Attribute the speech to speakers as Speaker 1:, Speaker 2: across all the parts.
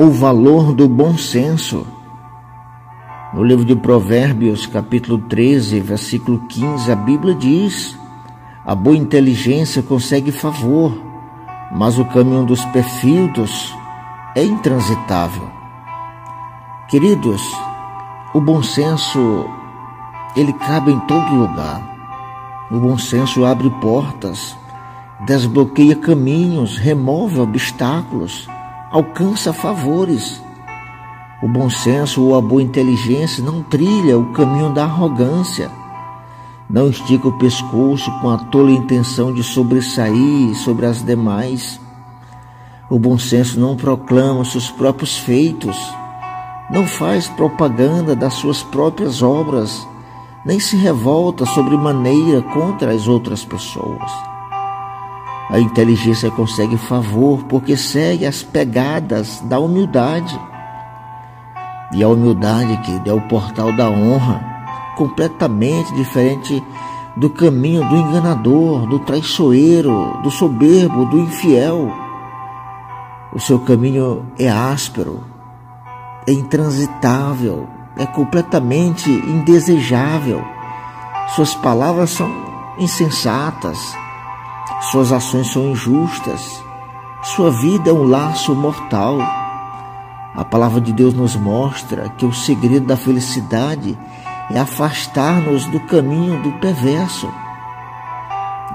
Speaker 1: o valor do bom senso. No livro de Provérbios, capítulo 13, versículo 15, a Bíblia diz: A boa inteligência consegue favor, mas o caminho dos perfildos é intransitável. Queridos, o bom senso ele cabe em todo lugar. O bom senso abre portas, desbloqueia caminhos, remove obstáculos, alcança favores. O bom senso ou a boa inteligência não trilha o caminho da arrogância, não estica o pescoço com a tola intenção de sobressair sobre as demais. O bom senso não proclama seus próprios feitos, não faz propaganda das suas próprias obras, nem se revolta sobremaneira contra as outras pessoas. A inteligência consegue favor porque segue as pegadas da humildade. E a humildade, que é o portal da honra, completamente diferente do caminho do enganador, do traiçoeiro, do soberbo, do infiel. O seu caminho é áspero, é intransitável, é completamente indesejável. Suas palavras são insensatas, suas ações são injustas, sua vida é um laço mortal. A palavra de Deus nos mostra que o segredo da felicidade é afastar-nos do caminho do perverso.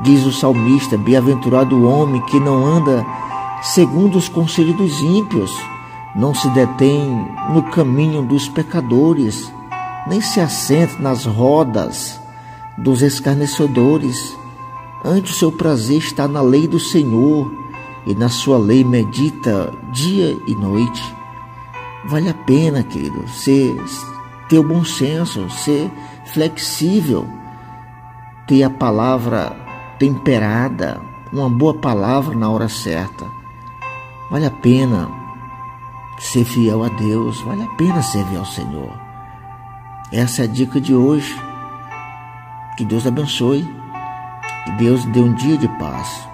Speaker 1: Diz o salmista: Bem-aventurado o homem que não anda segundo os conselhos dos ímpios, não se detém no caminho dos pecadores, nem se assenta nas rodas dos escarnecedores. Antes o seu prazer está na lei do Senhor, e na sua lei medita dia e noite. Vale a pena, querido, ser, ter o bom senso, ser flexível, ter a palavra temperada, uma boa palavra na hora certa. Vale a pena ser fiel a Deus, vale a pena servir ao Senhor. Essa é a dica de hoje. Que Deus abençoe. Deus dê um dia de paz.